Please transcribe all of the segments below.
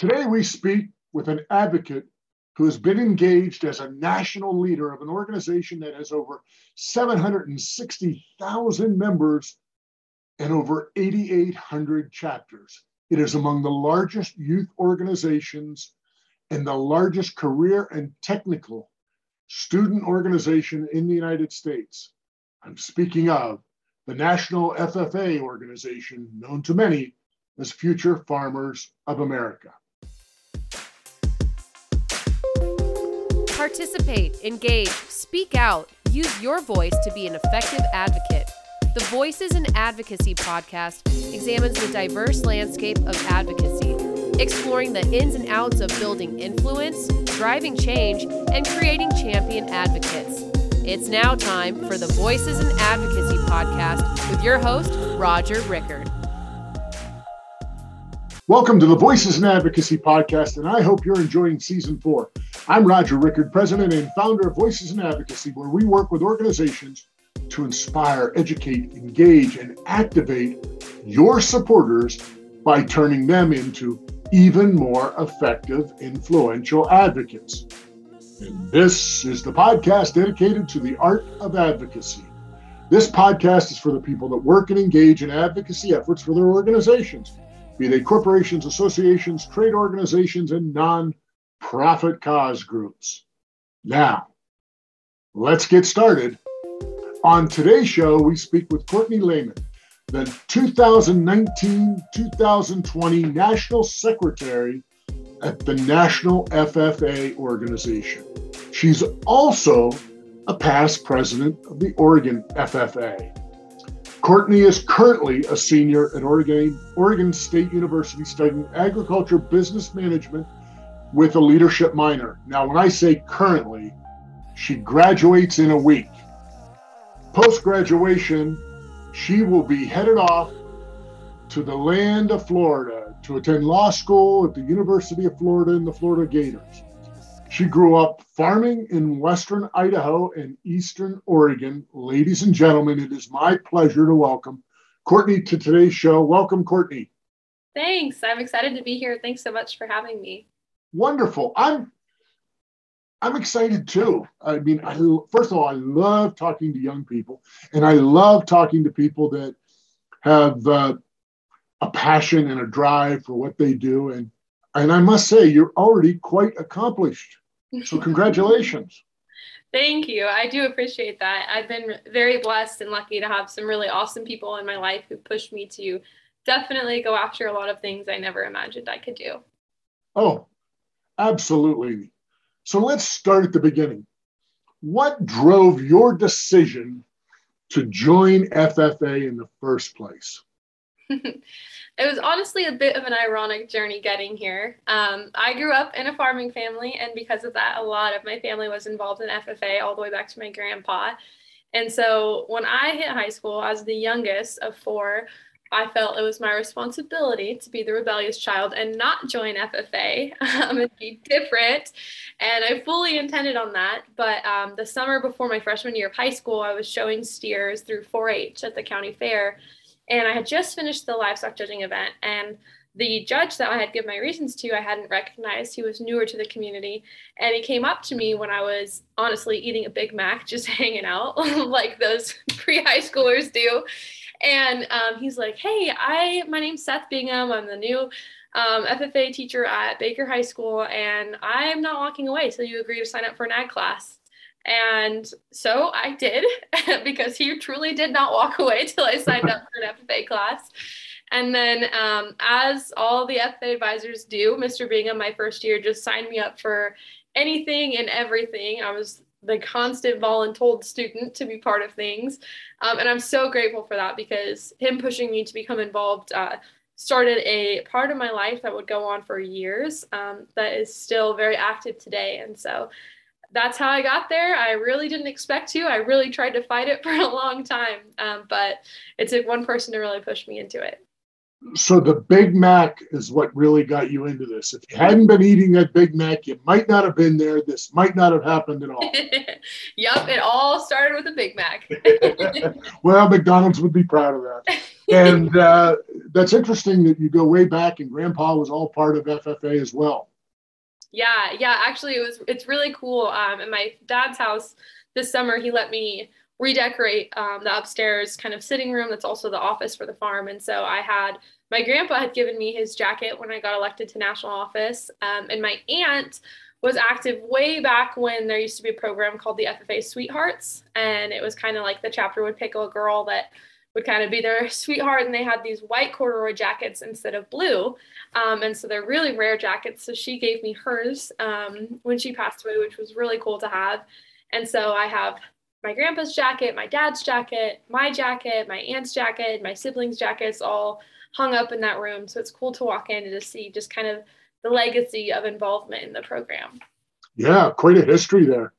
Today, we speak with an advocate who has been engaged as a national leader of an organization that has over 760,000 members and over 8,800 chapters. It is among the largest youth organizations and the largest career and technical student organization in the United States. I'm speaking of the National FFA organization, known to many as Future Farmers of America. Participate, engage, speak out, use your voice to be an effective advocate. The Voices in Advocacy podcast examines the diverse landscape of advocacy, exploring the ins and outs of building influence, driving change, and creating champion advocates. It's now time for the Voices in Advocacy podcast with your host, Roger Rickard. Welcome to the Voices in Advocacy podcast, and I hope you're enjoying season four. I'm Roger Rickard, president and founder of Voices in Advocacy, where we work with organizations to inspire, educate, engage, and activate your supporters by turning them into even more effective, influential advocates. And this is the podcast dedicated to the art of advocacy. This podcast is for the people that work and engage in advocacy efforts for their organizations be they corporations, associations, trade organizations, and non-profit cause groups. Now, let's get started. On today's show, we speak with Courtney Lehman, the 2019 2020 National Secretary at the National FFA organization. She's also a past president of the Oregon FFA. Courtney is currently a senior at Oregon, Oregon State University studying agriculture business management with a leadership minor. Now, when I say currently, she graduates in a week. Post graduation, she will be headed off to the land of Florida to attend law school at the University of Florida and the Florida Gators. She grew up farming in western Idaho and eastern Oregon. Ladies and gentlemen, it is my pleasure to welcome Courtney to today's show. Welcome, Courtney. Thanks. I'm excited to be here. Thanks so much for having me. Wonderful. I'm I'm excited too. I mean, I, first of all, I love talking to young people, and I love talking to people that have uh, a passion and a drive for what they do. And and I must say, you're already quite accomplished. So, congratulations. Thank you. I do appreciate that. I've been very blessed and lucky to have some really awesome people in my life who pushed me to definitely go after a lot of things I never imagined I could do. Oh, absolutely. So let's start at the beginning. What drove your decision to join FFA in the first place? It was honestly a bit of an ironic journey getting here. Um, I grew up in a farming family, and because of that, a lot of my family was involved in FFA all the way back to my grandpa. And so when I hit high school as the youngest of four, I felt it was my responsibility to be the rebellious child and not join FFA um, and be different. And I fully intended on that. But um, the summer before my freshman year of high school, I was showing steers through 4 H at the county fair and I had just finished the livestock judging event, and the judge that I had given my reasons to, I hadn't recognized. He was newer to the community, and he came up to me when I was honestly eating a Big Mac, just hanging out like those pre-high schoolers do. And um, he's like, "Hey, I my name's Seth Bingham. I'm the new um, FFA teacher at Baker High School, and I'm not walking away till you agree to sign up for an ag class." And so I did because he truly did not walk away till I signed up for an FFA class. And then, um, as all the FFA advisors do, Mr. Bingham, my first year, just signed me up for anything and everything. I was the constant voluntold student to be part of things. Um, and I'm so grateful for that because him pushing me to become involved uh, started a part of my life that would go on for years um, that is still very active today. And so that's how I got there. I really didn't expect to. I really tried to fight it for a long time, um, but it took one person to really push me into it. So the Big Mac is what really got you into this. If you hadn't been eating that Big Mac, you might not have been there. This might not have happened at all. yep, it all started with a Big Mac. well, McDonald's would be proud of that. And uh, that's interesting that you go way back, and Grandpa was all part of FFA as well. Yeah, yeah. Actually, it was. It's really cool. Um, at my dad's house this summer, he let me redecorate um, the upstairs kind of sitting room that's also the office for the farm and so i had my grandpa had given me his jacket when i got elected to national office um, and my aunt was active way back when there used to be a program called the ffa sweethearts and it was kind of like the chapter would pick a girl that would kind of be their sweetheart and they had these white corduroy jackets instead of blue um, and so they're really rare jackets so she gave me hers um, when she passed away which was really cool to have and so i have my grandpa's jacket, my dad's jacket, my jacket, my aunt's jacket, my siblings' jackets all hung up in that room. So it's cool to walk in and to see just kind of the legacy of involvement in the program. Yeah, quite a history there.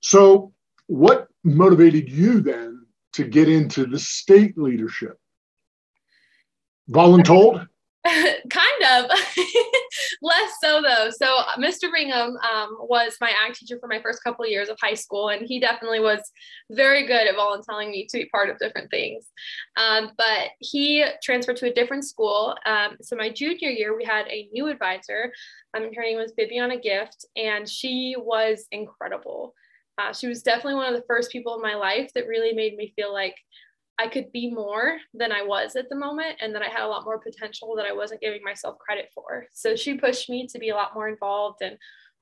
So, what motivated you then to get into the state leadership? Voluntold? kind of. Less so though. So mr bingham um, was my ag teacher for my first couple of years of high school and he definitely was very good at volunteering me to be part of different things. Um, but he transferred to a different school. Um, so my junior year we had a new advisor. Um, her name was bibiana gift and she was incredible uh, she was definitely one of the first people in my life that really made me feel like I could be more than I was at the moment and that I had a lot more potential that I wasn't giving myself credit for. So she pushed me to be a lot more involved and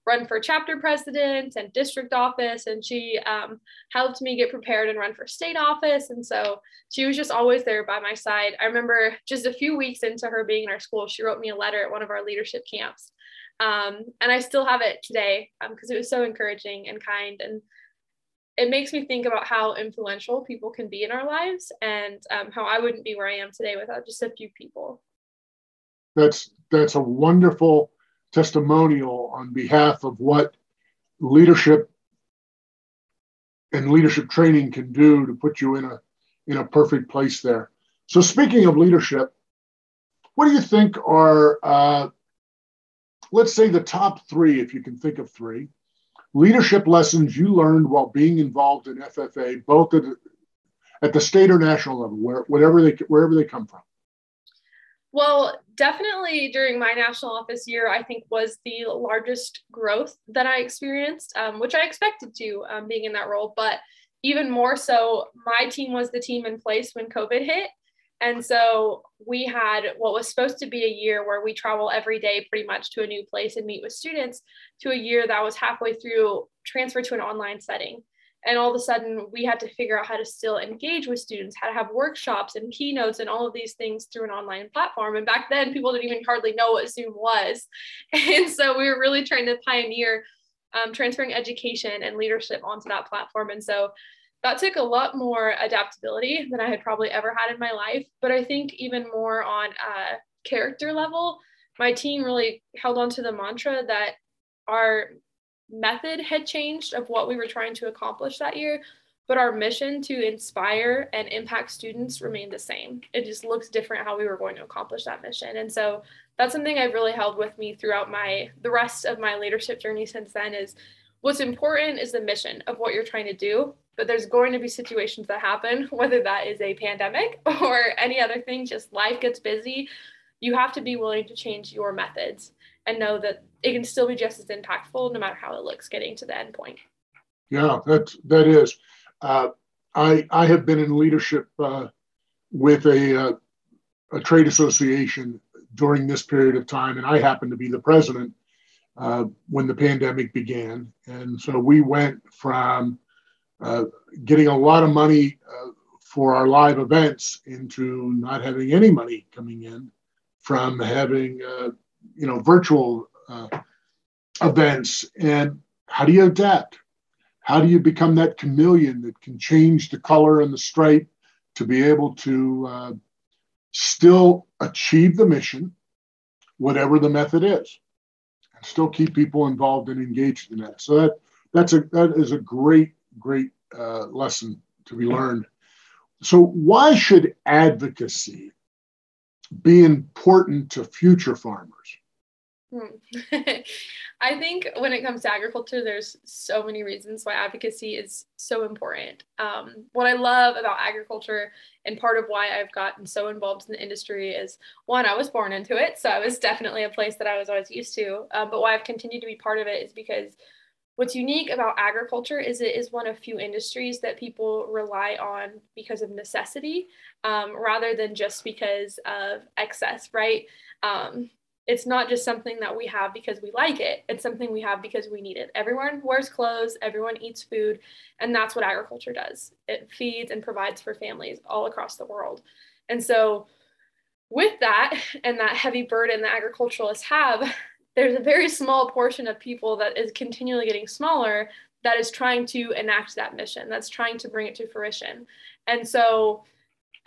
run for chapter president and district office. And she um, helped me get prepared and run for state office. And so she was just always there by my side. I remember just a few weeks into her being in our school, she wrote me a letter at one of our leadership camps. Um, and I still have it today because um, it was so encouraging and kind. And it makes me think about how influential people can be in our lives and um, how I wouldn't be where I am today without just a few people. That's that's a wonderful testimonial on behalf of what leadership and leadership training can do to put you in a in a perfect place there. So speaking of leadership, what do you think are uh, let's say the top three, if you can think of three, leadership lessons you learned while being involved in FFA, both at, at the state or national level, where, whatever they, wherever they come from? Well, definitely during my national office year, I think was the largest growth that I experienced, um, which I expected to um, being in that role. But even more so, my team was the team in place when COVID hit. And so we had what was supposed to be a year where we travel every day pretty much to a new place and meet with students to a year that was halfway through transfer to an online setting. And all of a sudden, we had to figure out how to still engage with students, how to have workshops and keynotes and all of these things through an online platform. And back then, people didn't even hardly know what Zoom was. And so we were really trying to pioneer um, transferring education and leadership onto that platform. And so that took a lot more adaptability than I had probably ever had in my life. But I think even more on a character level, my team really held on to the mantra that our method had changed of what we were trying to accomplish that year, but our mission to inspire and impact students remained the same. It just looks different how we were going to accomplish that mission. And so that's something I've really held with me throughout my the rest of my leadership journey since then is what's important is the mission of what you're trying to do but there's going to be situations that happen whether that is a pandemic or any other thing just life gets busy. You have to be willing to change your methods and know that it can still be just as impactful no matter how it looks getting to the end point. Yeah that that is. Uh, i i have been in leadership uh, with a uh, a trade association during this period of time and i happen to be the president uh, when the pandemic began. And so we went from uh, getting a lot of money uh, for our live events into not having any money coming in from having, uh, you know, virtual uh, events. And how do you adapt? How do you become that chameleon that can change the color and the stripe to be able to uh, still achieve the mission, whatever the method is? And still keep people involved and engaged in that. So that that's a that is a great great uh, lesson to be learned. So why should advocacy be important to future farmers? I think when it comes to agriculture, there's so many reasons why advocacy is so important. Um, what I love about agriculture and part of why I've gotten so involved in the industry is one, I was born into it. So it was definitely a place that I was always used to. Um, but why I've continued to be part of it is because what's unique about agriculture is it is one of few industries that people rely on because of necessity um, rather than just because of excess, right? Um, it's not just something that we have because we like it. It's something we have because we need it. Everyone wears clothes everyone eats food and that's what agriculture does. It feeds and provides for families all across the world. And so with that and that heavy burden that agriculturalists have there's a very small portion of people that is continually getting smaller that is trying to enact that mission that's trying to bring it to fruition. And so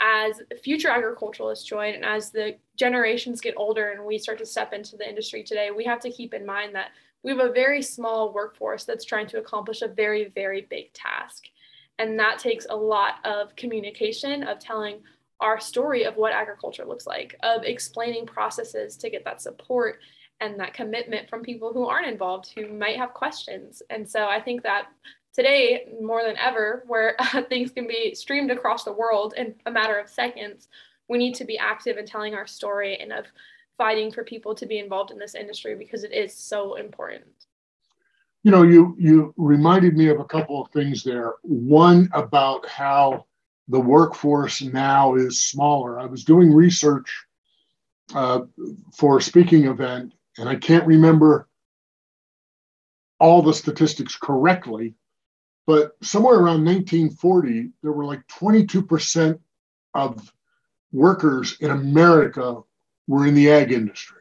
as future agriculturalists join and as the generations get older and we start to step into the industry today, we have to keep in mind that we have a very small workforce that's trying to accomplish a very, very big task. And that takes a lot of communication, of telling our story of what agriculture looks like, of explaining processes to get that support and that commitment from people who aren't involved, who might have questions. And so I think that today more than ever where uh, things can be streamed across the world in a matter of seconds we need to be active in telling our story and of fighting for people to be involved in this industry because it is so important. You know you you reminded me of a couple of things there. One about how the workforce now is smaller. I was doing research uh, for a speaking event and i can't remember all the statistics correctly but somewhere around 1940, there were like 22% of workers in America were in the ag industry.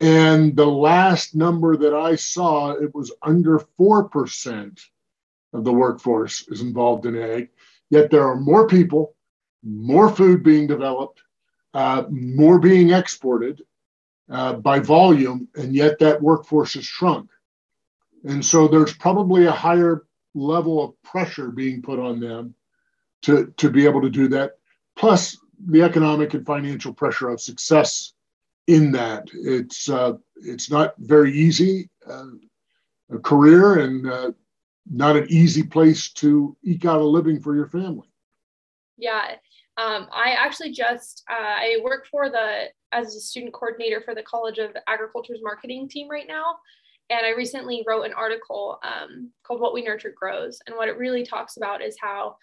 And the last number that I saw, it was under 4% of the workforce is involved in ag. Yet there are more people, more food being developed, uh, more being exported uh, by volume, and yet that workforce has shrunk. And so there's probably a higher level of pressure being put on them to, to be able to do that. Plus the economic and financial pressure of success in that. It's, uh, it's not very easy uh, a career and uh, not an easy place to eke out a living for your family. Yeah. Um, I actually just uh, I work for the as a student coordinator for the College of Agriculture's marketing team right now, and I recently wrote an article um, called What We Nurture Grows. And what it really talks about is how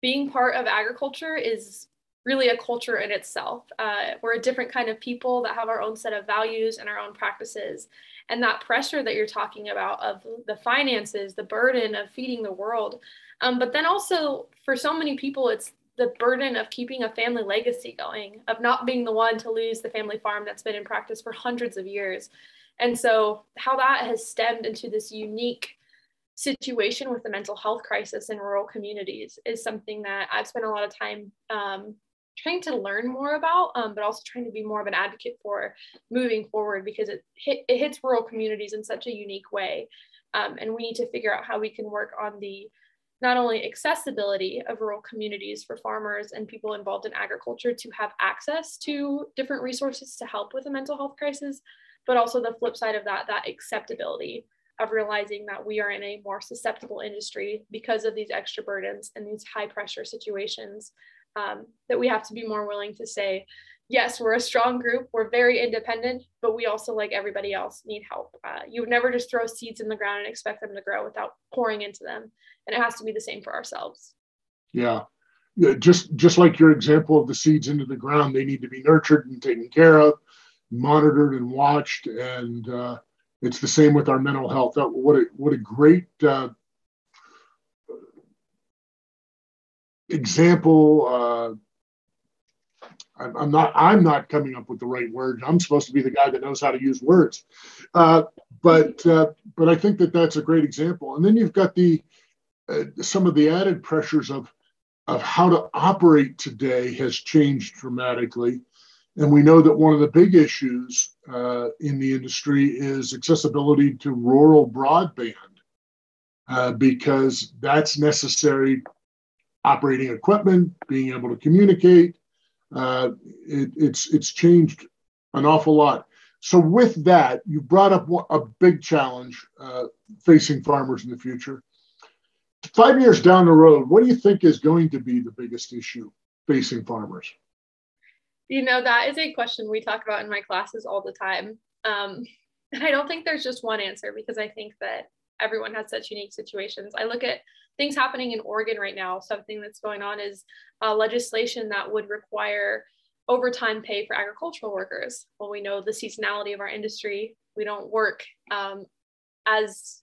being part of agriculture is really a culture in itself. Uh, we're a different kind of people that have our own set of values and our own practices. And that pressure that you're talking about of the finances, the burden of feeding the world. Um, but then also, for so many people, it's the burden of keeping a family legacy going, of not being the one to lose the family farm that's been in practice for hundreds of years. And so, how that has stemmed into this unique situation with the mental health crisis in rural communities is something that I've spent a lot of time um, trying to learn more about, um, but also trying to be more of an advocate for moving forward because it, hit, it hits rural communities in such a unique way. Um, and we need to figure out how we can work on the not only accessibility of rural communities for farmers and people involved in agriculture to have access to different resources to help with the mental health crisis, but also the flip side of that, that acceptability of realizing that we are in a more susceptible industry because of these extra burdens and these high pressure situations um, that we have to be more willing to say yes we're a strong group we're very independent but we also like everybody else need help. Uh, you would never just throw seeds in the ground and expect them to grow without pouring into them and it has to be the same for ourselves. Yeah. Yeah, just just like your example of the seeds into the ground, they need to be nurtured and taken care of monitored and watched. And uh, it's the same with our mental health. That, what a what a great uh, example. Uh, I'm, I'm, not I'm not coming up with the right words. I'm supposed to be the guy that knows how to use words. Uh, but uh, but I think that that's a great example. And then you've got the uh, some of the added pressures of of how to operate today has changed dramatically. And we know that one of the big issues uh, in the industry is accessibility to rural broadband, uh, because that's necessary operating equipment, being able to communicate, Uh, it, it's it's changed an awful lot. So with that, you brought up a big challenge uh, facing farmers in the future. Five years down the road, what do you think is going to be the biggest issue facing farmers? You know, that is a question we talk about in my classes all the time. Um, and I don't think there's just one answer because I think that everyone has such unique situations. I look at things happening in Oregon right now. Something that's going on is uh, legislation that would require overtime pay for agricultural workers. Well, we know the seasonality of our industry. We don't work um, as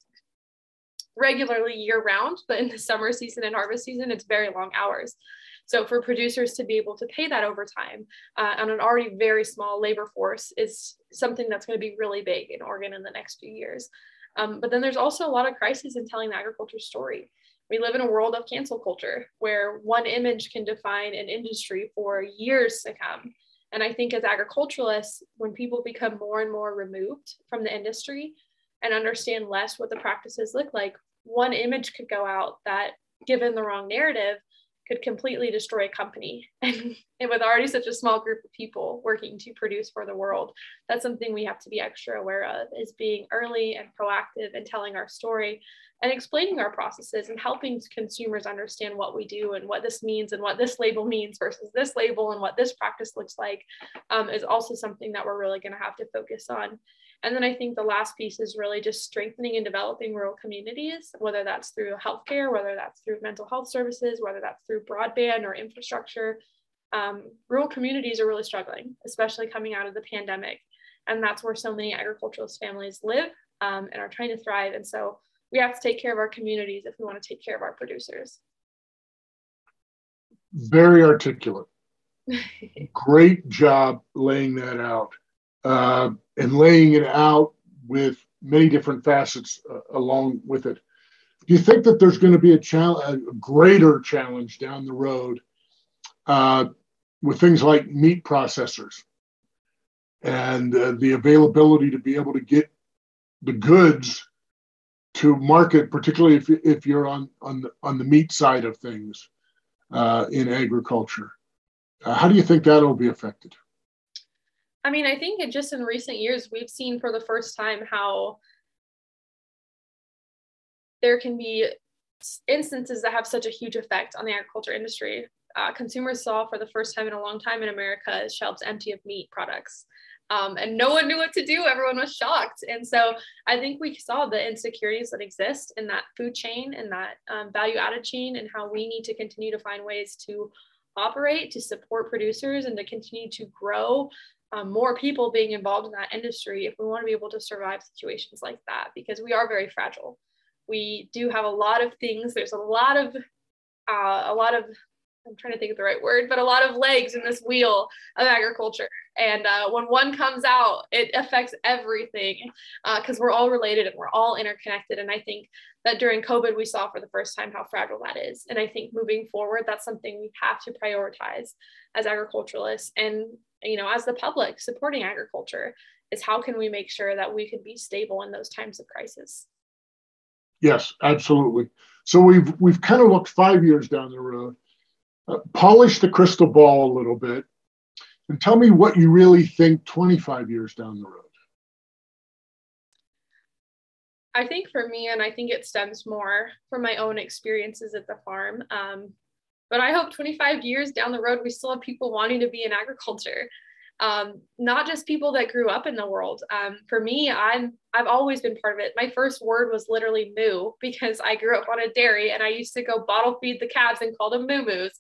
regularly year round, but in the summer season and harvest season, it's very long hours. So for producers to be able to pay that overtime uh, on an already very small labor force is something that's going to be really big in Oregon in the next few years. Um, but then there's also a lot of crisis in telling the agriculture story. We live in a world of cancel culture where one image can define an industry for years to come. And I think as agriculturalists, when people become more and more removed from the industry and understand less what the practices look like, one image could go out that, given the wrong narrative, could completely destroy a company. And, and with already such a small group of people working to produce for the world, that's something we have to be extra aware of is being early and proactive and telling our story and explaining our processes and helping consumers understand what we do and what this means and what this label means versus this label and what this practice looks like um, is also something that we're really going to have to focus on. And then I think the last piece is really just strengthening and developing rural communities, whether that's through healthcare, whether that's through mental health services, whether that's through broadband or infrastructure. Um, rural communities are really struggling, especially coming out of the pandemic. And that's where so many agriculturalist families live um, and are trying to thrive. And so we have to take care of our communities if we want to take care of our producers. Very articulate. Great job laying that out uh, and laying it out with many different facets uh, along with it. Do you think that there's going to be a, a greater challenge down the road uh, with things like meat processors and uh, the availability to be able to get the goods to market, particularly if, if you're on, on, the, on the meat side of things uh, in agriculture? Uh, how do you think that'll be affected? I mean, I think just in recent years, we've seen for the first time how there can be instances that have such a huge effect on the agriculture industry. Uh, consumers saw for the first time in a long time in America shelves empty of meat products. Um, and no one knew what to do. Everyone was shocked. And so I think we saw the insecurities that exist in that food chain and that um, value added chain, and how we need to continue to find ways to operate, to support producers, and to continue to grow um, more people being involved in that industry if we want to be able to survive situations like that because we are very fragile. We do have a lot of things there's a lot of uh, a lot of i'm trying to think of the right word but a lot of legs in this wheel of agriculture. And uh, when one comes out it affects everything because uh, we're all related and we're all interconnected. And i think that during covid we saw for the first time how fragile that is. And i think moving forward that's something we have to prioritize as agriculturalists. And you know, as the public supporting agriculture is how can we make sure that we can be stable in those times of crisis? Yes, absolutely. So we've we've kind of looked five years down the road, uh, polish the crystal ball a little bit, and tell me what you really think 25 years down the road. I think for me, and I think it stems more from my own experiences at the farm. Um, but I hope 25 years down the road, we still have people wanting to be in agriculture. Um, not just people that grew up in the world. Um, for me, I'm I've always been part of it. My first word was literally moo because I grew up on a dairy and I used to go bottle feed the calves and call them moo moos.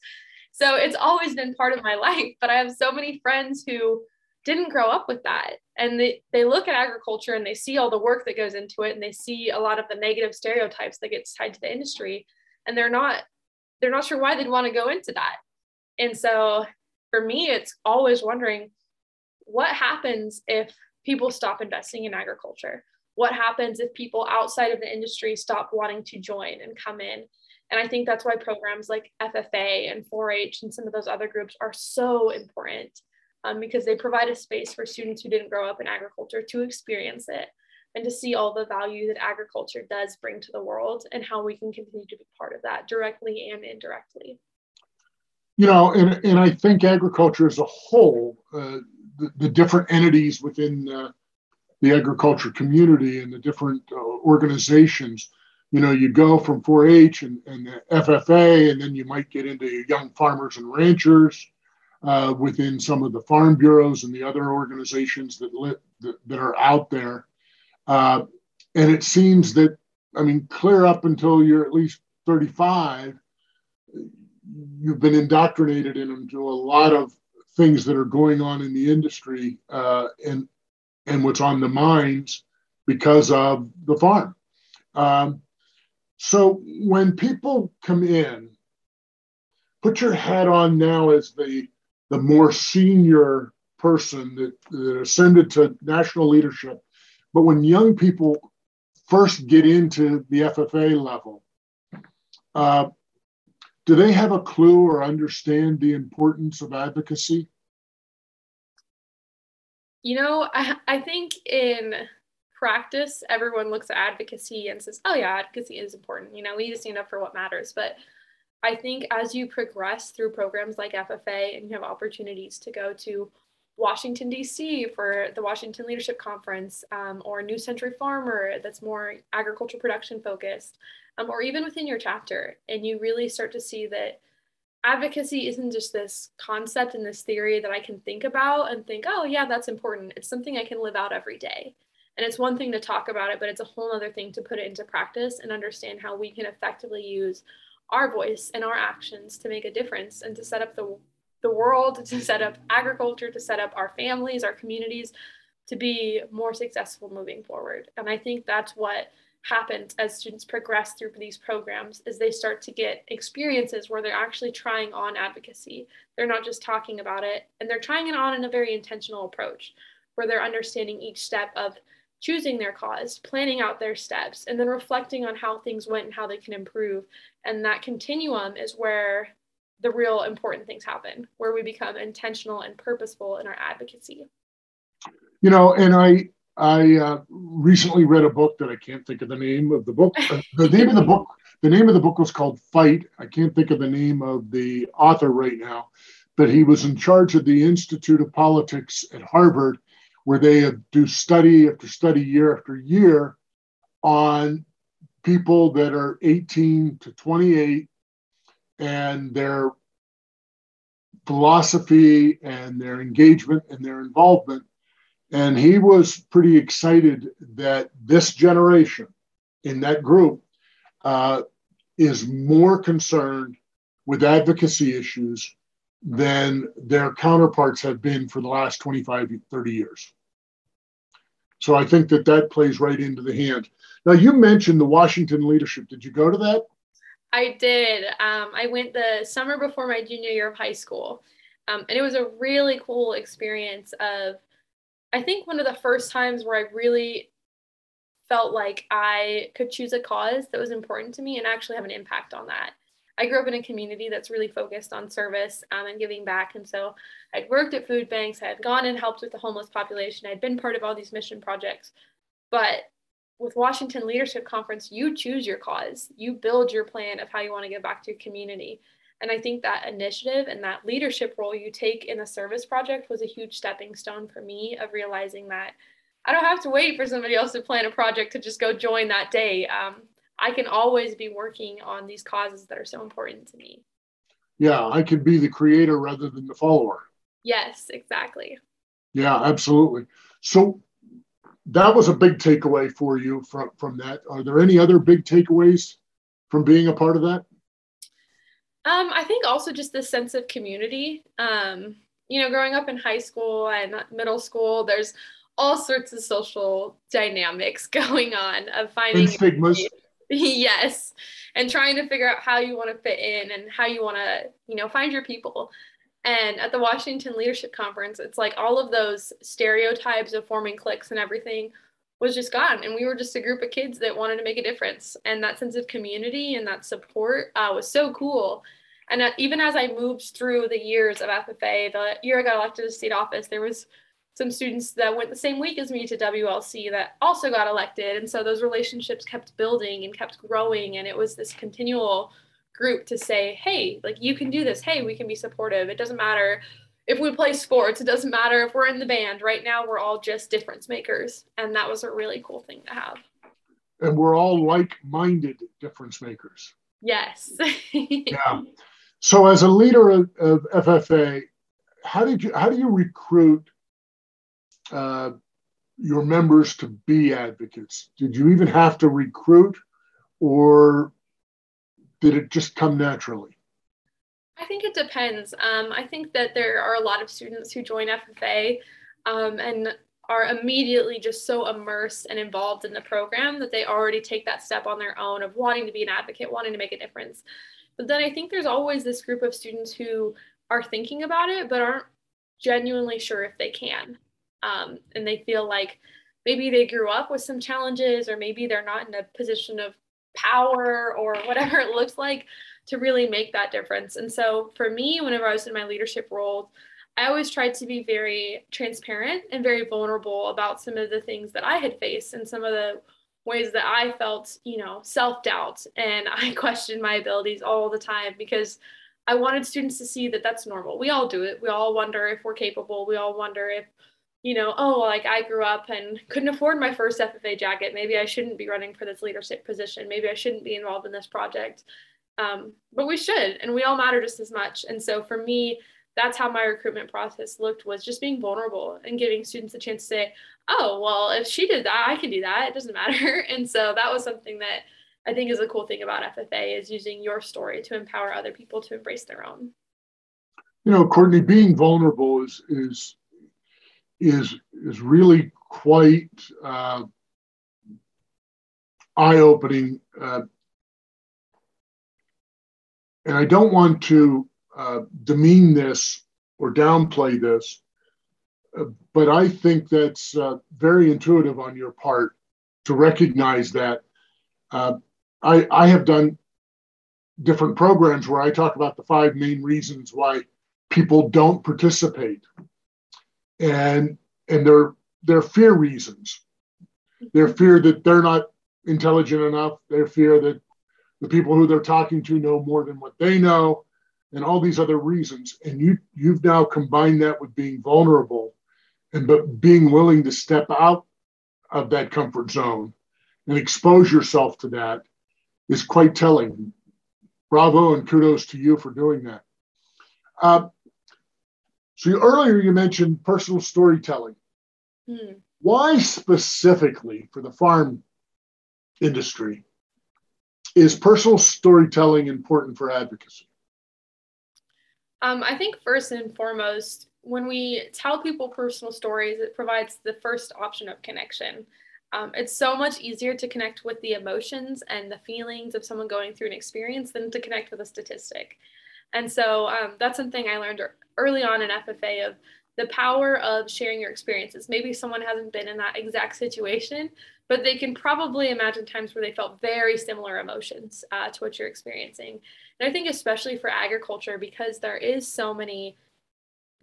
So it's always been part of my life. But I have so many friends who didn't grow up with that and they, they look at agriculture and they see all the work that goes into it and they see a lot of the negative stereotypes that gets tied to the industry and they're not they're not sure why they'd want to go into that. And so for me, it's always wondering what happens if people stop investing in agriculture? What happens if people outside of the industry stop wanting to join and come in? And I think that's why programs like FFA and 4 H and some of those other groups are so important um, because they provide a space for students who didn't grow up in agriculture to experience it and to see all the value that agriculture does bring to the world and how we can continue to be part of that directly and indirectly. you know, and, and I think agriculture as a whole, uh, the, the, different entities within uh, the agriculture community and the different uh, organizations, you know, you go from 4-H and, and the FFA, and then you might get into young farmers and ranchers uh, within some of the farm bureaus and the other organizations that, that, that are out there. Uh, and it seems that, I mean, clear up until you're at least 35, you've been indoctrinated into a lot of things that are going on in the industry uh, and and what's on the minds because of the farm. Um, so when people come in, put your hat on now as the the more senior person that, that ascended to national leadership. But when young people first get into the FFA level, uh, do they have a clue or understand the importance of advocacy? You know, I, I think in practice, everyone looks at advocacy and says, oh, yeah, advocacy is important. You know, we need to stand up for what matters. But I think as you progress through programs like FFA and you have opportunities to go to Washington, D.C. for the Washington Leadership Conference um, or New Century Farmer that's more agriculture production focused, um, or even within your chapter. And you really start to see that advocacy isn't just this concept and this theory that I can think about and think, oh, yeah, that's important. It's something I can live out every day. And it's one thing to talk about it, but it's a whole other thing to put it into practice and understand how we can effectively use our voice and our actions to make a difference and to set up the, the world, to set up agriculture, to set up our families, our communities to be more successful moving forward. And I think that's what happens as students progress through these programs is they start to get experiences where they're actually trying on advocacy. They're not just talking about it and they're trying it on in a very intentional approach where they're understanding each step of choosing their cause, planning out their steps, and then reflecting on how things went and how they can improve. And that continuum is where the real important things happen, where we become intentional and purposeful in our advocacy. You know, and I I uh, recently read a book that I can't think of the name of the book. Uh, the name of the book, the name of the book was called Fight. I can't think of the name of the author right now, but he was in charge of the Institute of Politics at Harvard, where they do study after study, year after year, on people that are 18 to 28 and their philosophy and their engagement and their involvement and he was pretty excited that this generation in that group uh, is more concerned with advocacy issues than their counterparts have been for the last 25, 30 years. So I think that that plays right into the hand. Now, you mentioned the Washington leadership. Did you go to that? I did. Um, I went the summer before my junior year of high school. Um, and it was a really cool experience of I think one of the first times where I really felt like I could choose a cause that was important to me and actually have an impact on that. I grew up in a community that's really focused on service um, and giving back. And so I'd worked at food banks, I had gone and helped with the homeless population, I'd been part of all these mission projects. But with Washington Leadership Conference, you choose your cause, you build your plan of how you want to give back to your community. And I think that initiative and that leadership role you take in a service project was a huge stepping stone for me of realizing that I don't have to wait for somebody else to plan a project to just go join that day. Um, I can always be working on these causes that are so important to me. Yeah, I can be the creator rather than the follower. Yes, exactly. Yeah, absolutely. So that was a big takeaway for you from, from that. Are there any other big takeaways from being a part of that? Um, I think also just the sense of community. Um, you know, growing up in high school and middle school, there's all sorts of social dynamics going on of finding stigmas. yes, and trying to figure out how you want to fit in and how you want to, you know, find your people. And at the Washington Leadership Conference, it's like all of those stereotypes of forming cliques and everything was just gone. And we were just a group of kids that wanted to make a difference. And that sense of community and that support uh, was so cool. And uh, even as I moved through the years of FFA, the year I got elected to state office, there was some students that went the same week as me to WLC that also got elected. And so those relationships kept building and kept growing. And it was this continual group to say, hey, like you can do this. Hey, we can be supportive. It doesn't matter if we play sports, it doesn't matter if we're in the band. Right now, we're all just difference makers. And that was a really cool thing to have. And we're all like minded difference makers. Yes. yeah. So, as a leader of, of, FFA, how did you how do you recruit uh, your members to be advocates? Did you even have to recruit, or did it just come naturally? I think it depends. Um, I think that there are a lot of students who join FFA um, and are immediately just so immersed and involved in the program that they already take that step on their own of wanting to be an advocate, wanting to make a difference. But then I think there's always this group of students who are thinking about it but aren't genuinely sure if they can. Um, and they feel like maybe they grew up with some challenges or maybe they're not in a position of power or whatever it looks like to really make that difference. And so for me, whenever I was in my leadership role, I always tried to be very transparent and very vulnerable about some of the things that I had faced and some of the ways that I felt, you know, self doubt and I questioned my abilities all the time because I wanted students to see that that's normal. We all do it. We all wonder if we're capable. We all wonder if, you know, oh, like I grew up and couldn't afford my first FFA jacket. Maybe I shouldn't be running for this leadership position. Maybe I shouldn't be involved in this project. Um, but we should, and we all matter just as much. And so for me, that's how my recruitment process looked was just being vulnerable and giving students a chance to say, oh, well, if she did that, I can do that. It doesn't matter. And so that was something that I think is a cool thing about FFA is using your story to empower other people to embrace their own. You know, Courtney, being vulnerable is is is is really quite uh, eye-opening uh, and I don't want to uh, demean this or downplay this, uh, but I think that's uh, very intuitive on your part to recognize that. Uh, I, I have done different programs where I talk about the five main reasons why people don't participate, and and they're they're fear reasons. They're fear that they're not intelligent enough. They're fear that the people who they're talking to know more than what they know and all these other reasons and you you've now combined that with being vulnerable and but being willing to step out of that comfort zone and expose yourself to that is quite telling bravo and kudos to you for doing that uh, so you, earlier you mentioned personal storytelling hmm. why specifically for the farm industry is personal storytelling important for advocacy? Um, I think first and foremost, when we tell people personal stories, it provides the first option of connection. Um, it's so much easier to connect with the emotions and the feelings of someone going through an experience than to connect with a statistic. And so um, that's something I learned early on in FFA of the power of sharing your experiences. Maybe someone hasn't been in that exact situation, but they can probably imagine times where they felt very similar emotions uh, to what you're experiencing. And I think, especially for agriculture, because there is so many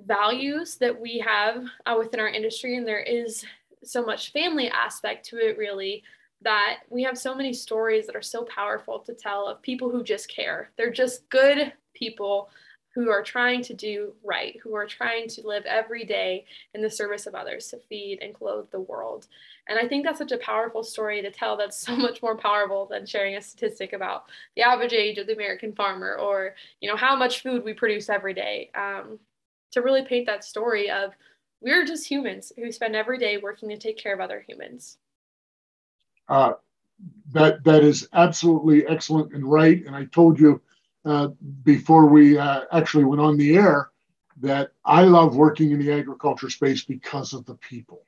values that we have uh, within our industry, and there is so much family aspect to it, really, that we have so many stories that are so powerful to tell of people who just care. They're just good people who are trying to do right, who are trying to live every day in the service of others to feed and clothe the world. And I think that's such a powerful story to tell that's so much more powerful than sharing a statistic about the average age of the American farmer or, you know, how much food we produce every day. Um, to really paint that story of we're just humans who spend every day working to take care of other humans. Uh, that that is absolutely excellent and right. And I told you uh, before we uh, actually went on the air that I love working in the agriculture space because of the people.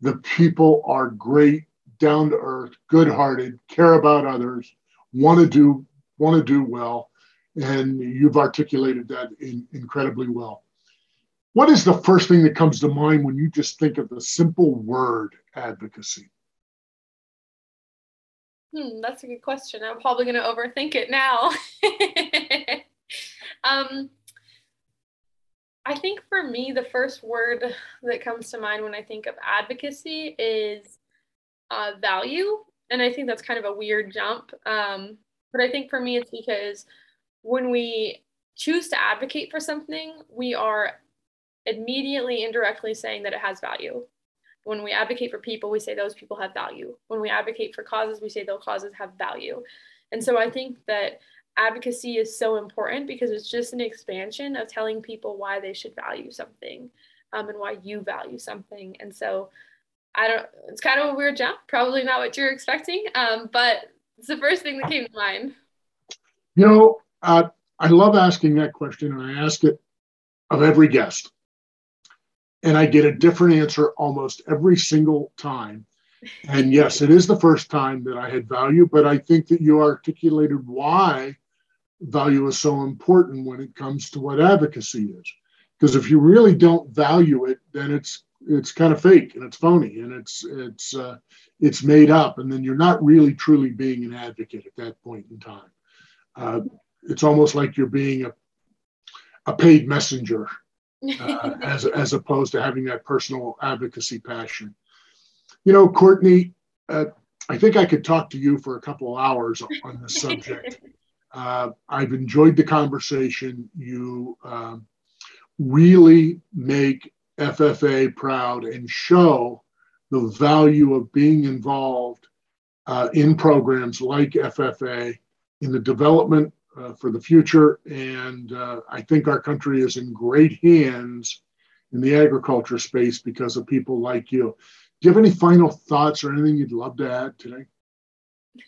The people are great, down to earth, good hearted, care about others, want to do want to do well, and you've articulated that in, incredibly well. What is the first thing that comes to mind when you just think of the simple word advocacy? Hmm, that's a good question. I'm probably going to overthink it now. um, I think for me, the first word that comes to mind when I think of advocacy is uh, value. And I think that's kind of a weird jump. Um, But I think for me, it's because when we choose to advocate for something, we are immediately, indirectly saying that it has value. When we advocate for people, we say those people have value. When we advocate for causes, we say those causes have value. And so I think that advocacy is so important because it's just an expansion of telling people why they should value something um, and why you value something. And so I don't, it's kind of a weird jump, probably not what you're expecting, um, but it's the first thing that came to mind. You know, uh, I love asking that question and I ask it of every guest. And I get a different answer almost every single time. And yes, it is the first time that I had value, but I think that you articulated why value is so important when it comes to what advocacy is. Because if you really don't value it, then it's it's kind of fake and it's phony and it's it's uh, it's made up, and then you're not really truly being an advocate at that point in time. Uh, it's almost like you're being a a paid messenger uh, as as opposed to having that personal advocacy passion. You know, Courtney, uh, I think I could talk to you for a couple of hours on this subject. Uh, I've enjoyed the conversation. You um, really make FFA proud and show the value of being involved uh, in programs like FFA in the development uh, for the future. And uh, I think our country is in great hands in the agriculture space because of people like you. Do you have any final thoughts or anything you'd love to add today?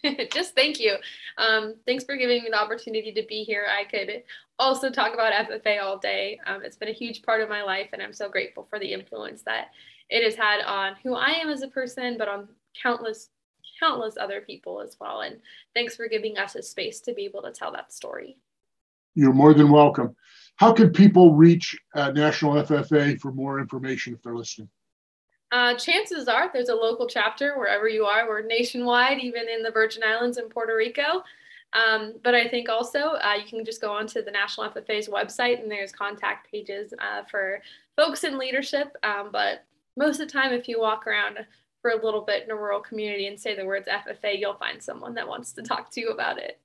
just thank you. Um, thanks for giving me the opportunity to be here. I could also talk about FFA all day. Um, it's been a huge part of my life, and I'm so grateful for the influence that it has had on who I am as a person, but on countless, countless other people as well. And thanks for giving us a space to be able to tell that story. You're more than welcome. How can people reach uh, National FFA for more information if they're listening? Uh, chances are there's a local chapter wherever you are. We're nationwide, even in the Virgin Islands and Puerto Rico. Um, but I think also uh, you can just go onto the National FFA's website and there's contact pages uh, for folks in leadership. Um, but most of the time, if you walk around for a little bit in a rural community and say the words FFA, you'll find someone that wants to talk to you about it.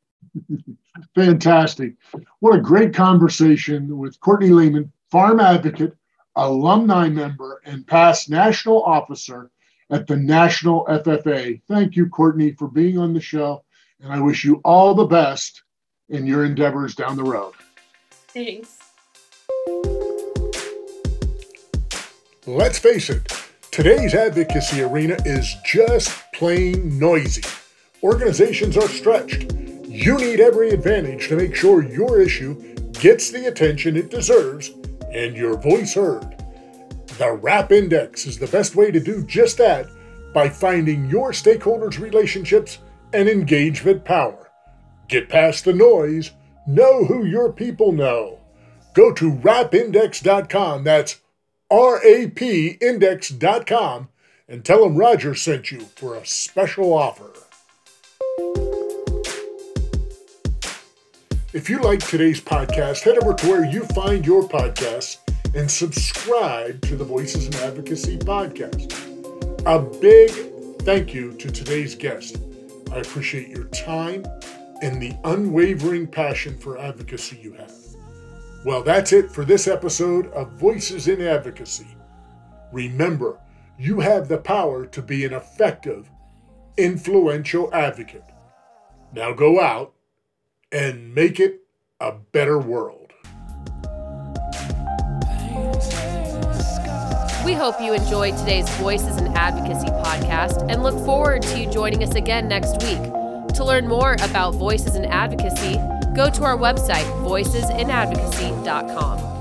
Fantastic. What a great conversation with Courtney Lehman, farm advocate, alumni member, and past national officer at the National FFA. Thank you, Courtney, for being on the show, and I wish you all the best in your endeavors down the road. Thanks. Let's face it, today's advocacy arena is just plain noisy. Organizations are stretched. You need every advantage to make sure your issue gets the attention it deserves and your voice heard. The RAP Index is the best way to do just that by finding your stakeholders' relationships and engagement power. Get past the noise, know who your people know. Go to rapindex.com, that's R A P index.com, and tell them Roger sent you for a special offer. If you like today's podcast, head over to where you find your podcasts and subscribe to the Voices in Advocacy podcast. A big thank you to today's guest. I appreciate your time and the unwavering passion for advocacy you have. Well, that's it for this episode of Voices in Advocacy. Remember, you have the power to be an effective, influential advocate. Now go out and make it a better world. We hope you enjoyed today's Voices in Advocacy podcast and look forward to you joining us again next week. To learn more about Voices in Advocacy, go to our website, voicesinadvocacy.com.